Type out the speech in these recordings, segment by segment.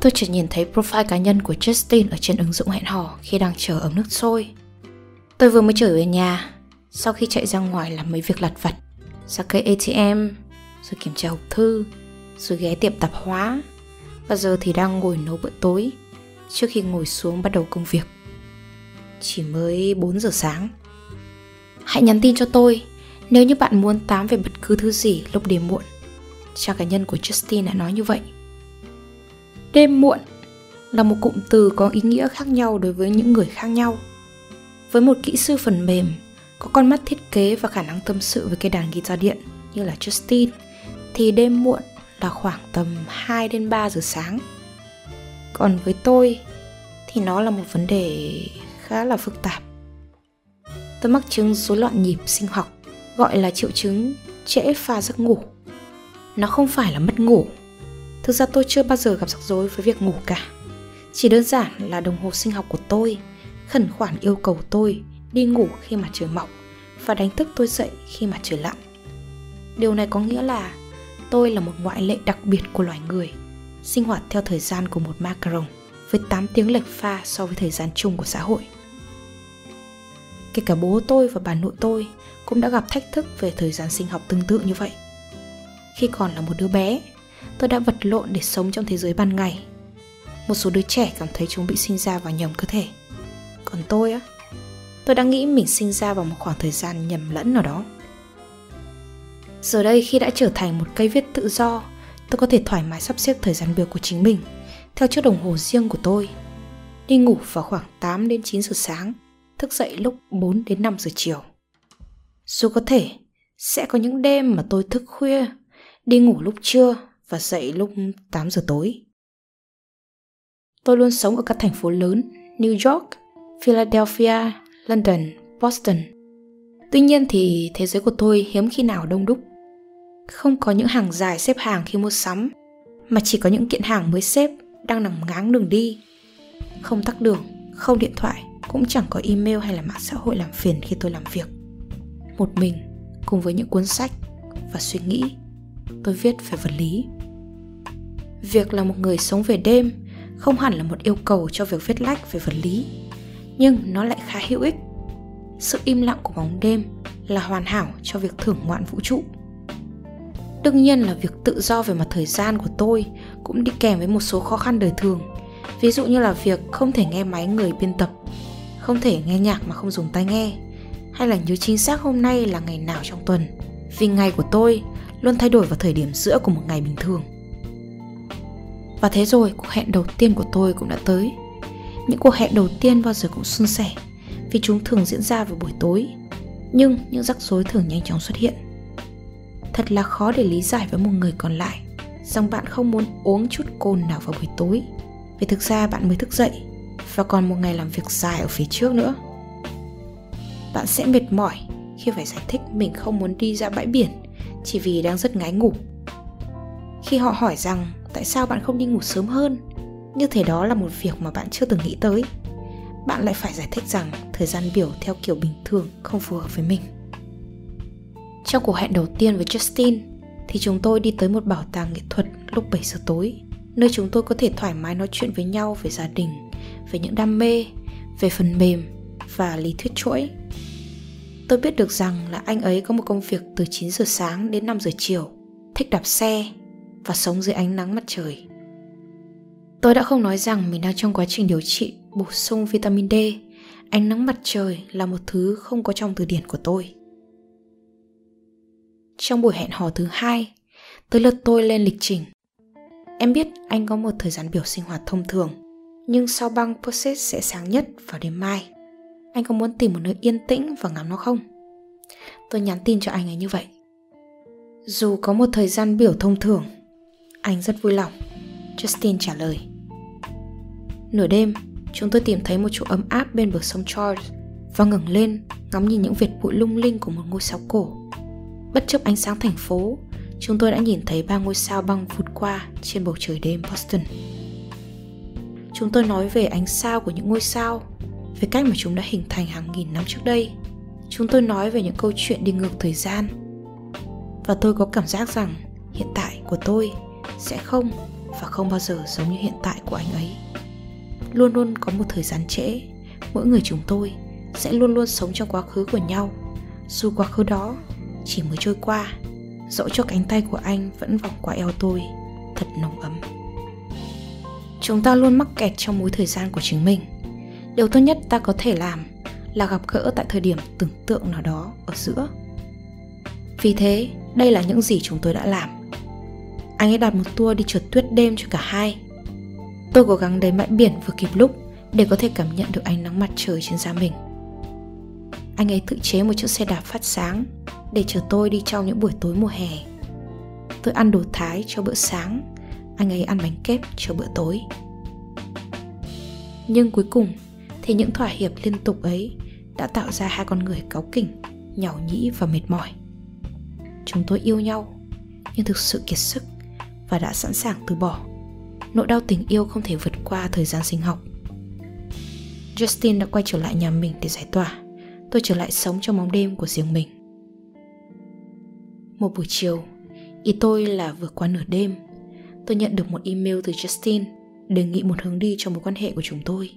Tôi chợt nhìn thấy profile cá nhân của Justin ở trên ứng dụng hẹn hò khi đang chờ ấm nước sôi. Tôi vừa mới trở về nhà, sau khi chạy ra ngoài làm mấy việc lặt vặt, ra cây ATM, rồi kiểm tra hộp thư, rồi ghé tiệm tạp hóa, và giờ thì đang ngồi nấu bữa tối trước khi ngồi xuống bắt đầu công việc. Chỉ mới 4 giờ sáng. Hãy nhắn tin cho tôi nếu như bạn muốn tám về bất cứ thứ gì lúc đêm muộn. Trang cá nhân của Justin đã nói như vậy. Đêm muộn là một cụm từ có ý nghĩa khác nhau đối với những người khác nhau. Với một kỹ sư phần mềm, có con mắt thiết kế và khả năng tâm sự với cây đàn guitar điện như là Justin, thì đêm muộn là khoảng tầm 2 đến 3 giờ sáng. Còn với tôi thì nó là một vấn đề khá là phức tạp. Tôi mắc chứng rối loạn nhịp sinh học, gọi là triệu chứng trễ pha giấc ngủ. Nó không phải là mất ngủ. Thực ra tôi chưa bao giờ gặp rắc rối với việc ngủ cả. Chỉ đơn giản là đồng hồ sinh học của tôi khẩn khoản yêu cầu tôi đi ngủ khi mà trời mọc và đánh thức tôi dậy khi mà trời lặn. Điều này có nghĩa là tôi là một ngoại lệ đặc biệt của loài người, sinh hoạt theo thời gian của một macaron với 8 tiếng lệch pha so với thời gian chung của xã hội. Kể cả bố tôi và bà nội tôi cũng đã gặp thách thức về thời gian sinh học tương tự như vậy. Khi còn là một đứa bé, tôi đã vật lộn để sống trong thế giới ban ngày. Một số đứa trẻ cảm thấy chúng bị sinh ra vào nhầm cơ thể. Còn tôi á, tôi đang nghĩ mình sinh ra vào một khoảng thời gian nhầm lẫn nào đó. Giờ đây khi đã trở thành một cây viết tự do, tôi có thể thoải mái sắp xếp thời gian biểu của chính mình theo chiếc đồng hồ riêng của tôi. Đi ngủ vào khoảng 8 đến 9 giờ sáng, thức dậy lúc 4 đến 5 giờ chiều. Dù có thể, sẽ có những đêm mà tôi thức khuya, đi ngủ lúc trưa và dậy lúc 8 giờ tối. Tôi luôn sống ở các thành phố lớn New York, Philadelphia, London, Boston. Tuy nhiên thì thế giới của tôi hiếm khi nào đông đúc. Không có những hàng dài xếp hàng khi mua sắm, mà chỉ có những kiện hàng mới xếp đang nằm ngáng đường đi. Không tắc đường, không điện thoại, cũng chẳng có email hay là mạng xã hội làm phiền khi tôi làm việc. Một mình, cùng với những cuốn sách và suy nghĩ, tôi viết về vật lý. Việc là một người sống về đêm không hẳn là một yêu cầu cho việc viết lách về vật lý, nhưng nó lại khá hữu ích. Sự im lặng của bóng đêm là hoàn hảo cho việc thưởng ngoạn vũ trụ. Đương nhiên là việc tự do về mặt thời gian của tôi cũng đi kèm với một số khó khăn đời thường. Ví dụ như là việc không thể nghe máy người biên tập, không thể nghe nhạc mà không dùng tai nghe, hay là nhớ chính xác hôm nay là ngày nào trong tuần. Vì ngày của tôi luôn thay đổi vào thời điểm giữa của một ngày bình thường. Và thế rồi, cuộc hẹn đầu tiên của tôi cũng đã tới. Những cuộc hẹn đầu tiên bao giờ cũng suôn sẻ, vì chúng thường diễn ra vào buổi tối. Nhưng những rắc rối thường nhanh chóng xuất hiện thật là khó để lý giải với một người còn lại, rằng bạn không muốn uống chút cồn nào vào buổi tối vì thực ra bạn mới thức dậy, và còn một ngày làm việc dài ở phía trước nữa bạn sẽ mệt mỏi khi phải giải thích mình không muốn đi ra bãi biển chỉ vì đang rất ngái ngủ khi họ hỏi rằng tại sao bạn không đi ngủ sớm hơn? Như thể đó là một việc mà bạn chưa từng nghĩ tới. Bạn lại phải giải thích rằng thời gian biểu theo kiểu bình thường không phù hợp với mình. Trong cuộc hẹn đầu tiên với Justin thì chúng tôi đi tới một bảo tàng nghệ thuật lúc 7 giờ tối, nơi chúng tôi có thể thoải mái nói chuyện với nhau về gia đình, về những đam mê, về phần mềm và lý thuyết chuỗi. Tôi biết được rằng là anh ấy có một công việc từ 9 giờ sáng đến 5 giờ chiều, thích đạp xe và sống dưới ánh nắng mặt trời. Tôi đã không nói rằng mình đang trong quá trình điều trị bổ sung vitamin D. Ánh nắng mặt trời là một thứ không có trong từ điển của tôi. Trong buổi hẹn hò thứ hai, tới lượt tôi lên lịch trình. Em biết anh có một thời gian biểu sinh hoạt thông thường, nhưng sau băng process sẽ sáng nhất vào đêm mai. Anh có muốn tìm một nơi yên tĩnh và ngắm nó không? Tôi nhắn tin cho anh ấy như vậy. Dù có một thời gian biểu thông thường, anh rất vui lòng. Justin trả lời. Nửa đêm, chúng tôi tìm thấy một chỗ ấm áp bên bờ sông Charles và ngẩng lên ngắm nhìn những vệt bụi lung linh của một ngôi sao cổ Bất chấp ánh sáng thành phố, chúng tôi đã nhìn thấy ba ngôi sao băng vụt qua trên bầu trời đêm Boston. Chúng tôi nói về ánh sao của những ngôi sao, về cách mà chúng đã hình thành hàng nghìn năm trước đây. Chúng tôi nói về những câu chuyện đi ngược thời gian. Và tôi có cảm giác rằng hiện tại của tôi sẽ không và không bao giờ giống như hiện tại của anh ấy. Luôn luôn có một thời gian trễ, mỗi người chúng tôi sẽ luôn luôn sống trong quá khứ của nhau. Dù quá khứ đó chỉ mới trôi qua, dẫu cho cánh tay của anh vẫn vòng qua eo tôi thật nồng ấm. Chúng ta luôn mắc kẹt trong mối thời gian của chính mình. Điều tốt nhất ta có thể làm là gặp gỡ tại thời điểm tưởng tượng nào đó ở giữa. Vì thế, đây là những gì chúng tôi đã làm anh ấy đặt một tour đi trượt tuyết đêm cho cả hai. Tôi cố gắng đến bãi biển vừa kịp lúc để có thể cảm nhận được ánh nắng mặt trời trên da mình. Anh ấy tự chế một chiếc xe đạp phát sáng để chở tôi đi trong những buổi tối mùa hè. Tôi ăn đồ thái cho bữa sáng, anh ấy ăn bánh kép cho bữa tối. Nhưng cuối cùng thì những thỏa hiệp liên tục ấy đã tạo ra hai con người cáu kỉnh nhàu nhĩ và mệt mỏi. Chúng tôi yêu nhau nhưng thực sự kiệt sức và đã sẵn sàng từ bỏ. Nỗi đau tình yêu không thể vượt qua thời gian sinh học. Justin đã quay trở lại nhà mình để giải tỏa. Tôi trở lại sống trong bóng đêm của riêng mình. Một buổi chiều, ý tôi là vừa qua nửa đêm. Tôi nhận được một email từ justin đề nghị một hướng đi cho mối quan hệ của chúng tôi.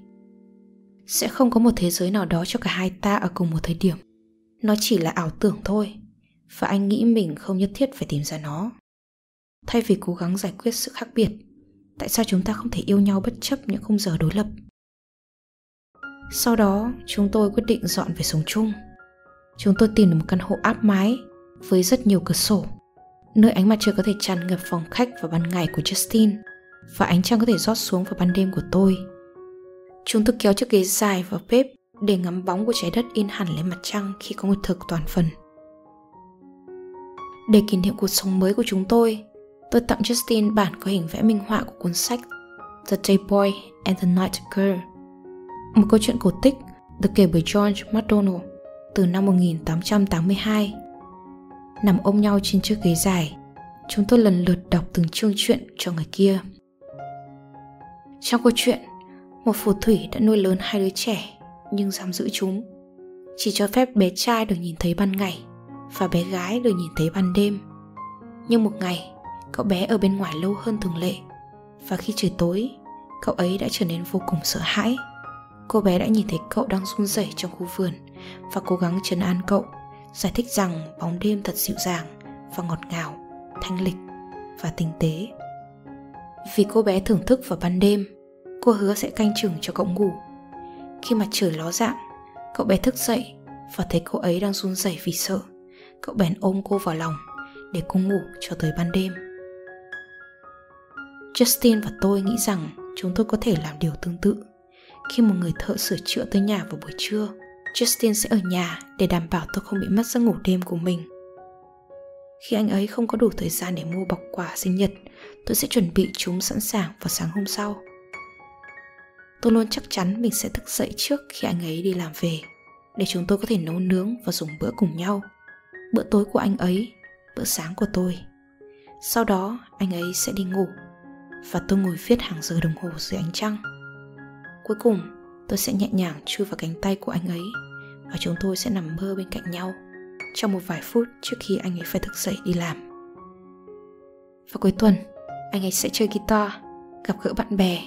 Sẽ không có một thế giới nào đó cho cả hai ta ở cùng một thời điểm. Nó chỉ là ảo tưởng thôi, và anh nghĩ mình không nhất thiết phải tìm ra nó thay vì cố gắng giải quyết sự khác biệt, tại sao chúng ta không thể yêu nhau bất chấp những khung giờ đối lập? Sau đó, chúng tôi quyết định dọn về sống chung. Chúng tôi tìm được một căn hộ áp mái với rất nhiều cửa sổ, nơi ánh mặt trời có thể tràn ngập phòng khách vào ban ngày của justin và ánh trăng có thể rót xuống vào ban đêm của tôi. Chúng tôi kéo chiếc ghế dài vào bếp để ngắm bóng của trái đất in hẳn lên mặt trăng khi có nguyệt thực toàn phần. Để kỷ niệm cuộc sống mới của chúng tôi tôi tặng Justin bản có hình vẽ minh họa của cuốn sách The Day Boy and the Night Girl, một câu chuyện cổ tích được kể bởi George MacDonald từ năm 1882. Nằm ôm nhau trên chiếc ghế dài, chúng tôi lần lượt đọc từng chương chuyện cho người kia. Trong câu chuyện, một phù thủy đã nuôi lớn hai đứa trẻ nhưng giam giữ chúng. Chỉ cho phép bé trai được nhìn thấy ban ngày và bé gái được nhìn thấy ban đêm. Nhưng một ngày, cậu bé ở bên ngoài lâu hơn thường lệ. Và khi trời tối, cậu ấy đã trở nên vô cùng sợ hãi. Cô bé đã nhìn thấy cậu đang run rẩy trong khu vườn và cố gắng trấn an cậu, giải thích rằng bóng đêm thật dịu dàng và ngọt ngào, thanh lịch và tinh tế. Vì cô bé thưởng thức vào ban đêm, cô hứa sẽ canh chừng cho cậu ngủ. Khi mặt trời ló dạng, cậu bé thức dậy và thấy cô ấy đang run rẩy vì sợ. Cậu bèn ôm cô vào lòng để cô ngủ cho tới ban đêm. Justin và tôi nghĩ rằng chúng tôi có thể làm điều tương tự. Khi một người thợ sửa chữa tới nhà vào buổi trưa, Justin sẽ ở nhà để đảm bảo tôi không bị mất giấc ngủ đêm của mình. Khi anh ấy không có đủ thời gian để mua bọc quà sinh nhật, tôi sẽ chuẩn bị chúng sẵn sàng vào sáng hôm sau. Tôi luôn chắc chắn mình sẽ thức dậy trước khi anh ấy đi làm về, để chúng tôi có thể nấu nướng và dùng bữa cùng nhau. Bữa tối của anh ấy, bữa sáng của tôi. Sau đó anh ấy sẽ đi ngủ và tôi ngồi viết hàng giờ đồng hồ dưới ánh trăng. Cuối cùng, tôi sẽ nhẹ nhàng chui vào cánh tay của anh ấy và chúng tôi sẽ nằm mơ bên cạnh nhau trong một vài phút trước khi anh ấy phải thức dậy đi làm. Và cuối tuần, anh ấy sẽ chơi guitar, gặp gỡ bạn bè,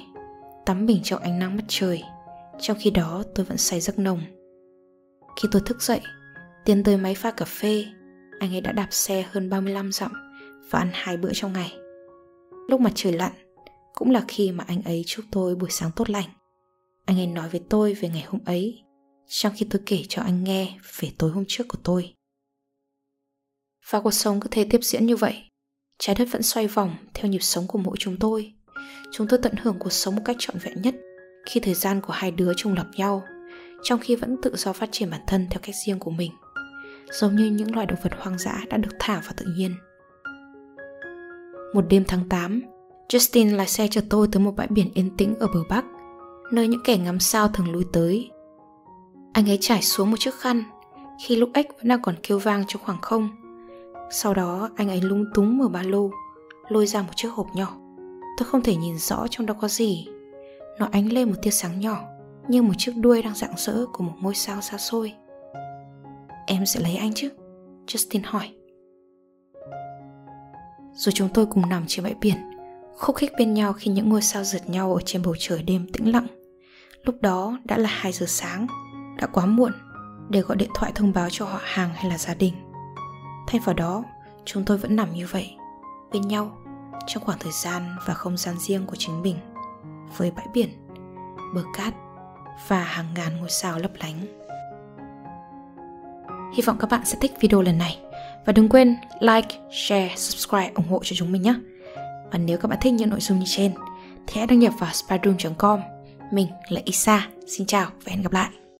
tắm mình trong ánh nắng mặt trời. Trong khi đó tôi vẫn say giấc nồng. Khi tôi thức dậy, tiến tới máy pha cà phê, anh ấy đã đạp xe hơn 35 dặm và ăn hai bữa trong ngày. Lúc mặt trời lặn, cũng là khi mà anh ấy chúc tôi buổi sáng tốt lành. Anh ấy nói với tôi về ngày hôm ấy, trong khi tôi kể cho anh nghe về tối hôm trước của tôi. Và cuộc sống cứ thế tiếp diễn như vậy. Trái đất vẫn xoay vòng theo nhịp sống của mỗi chúng tôi. Chúng tôi tận hưởng cuộc sống một cách trọn vẹn nhất khi thời gian của hai đứa trùng lập nhau, trong khi vẫn tự do phát triển bản thân theo cách riêng của mình. Giống như những loài động vật hoang dã đã được thả vào tự nhiên. Một đêm tháng 8, Justin lái xe cho tôi tới một bãi biển yên tĩnh ở bờ Bắc, nơi những kẻ ngắm sao thường lui tới. Anh ấy trải xuống một chiếc khăn, khi lúc ếch vẫn đang còn kêu vang trong khoảng không. Sau đó anh ấy lung túng mở ba lô, lôi ra một chiếc hộp nhỏ. Tôi không thể nhìn rõ trong đó có gì. Nó ánh lên một tia sáng nhỏ, như một chiếc đuôi đang rạng rỡ của một ngôi sao xa xôi. Em sẽ lấy anh chứ? Justin hỏi. Rồi chúng tôi cùng nằm trên bãi biển khúc khích bên nhau khi những ngôi sao rượt nhau ở trên bầu trời đêm tĩnh lặng. Lúc đó đã là 2 giờ sáng, đã quá muộn để gọi điện thoại thông báo cho họ hàng hay là gia đình. Thay vào đó, chúng tôi vẫn nằm như vậy, bên nhau, trong khoảng thời gian và không gian riêng của chính mình, với bãi biển, bờ cát và hàng ngàn ngôi sao lấp lánh. Hy vọng các bạn sẽ thích video lần này và đừng quên like, share, subscribe ủng hộ cho chúng mình nhé. Và nếu các bạn thích những nội dung như trên thì hãy đăng nhập vào spyroom.com. Mình là Isa, xin chào và hẹn gặp lại.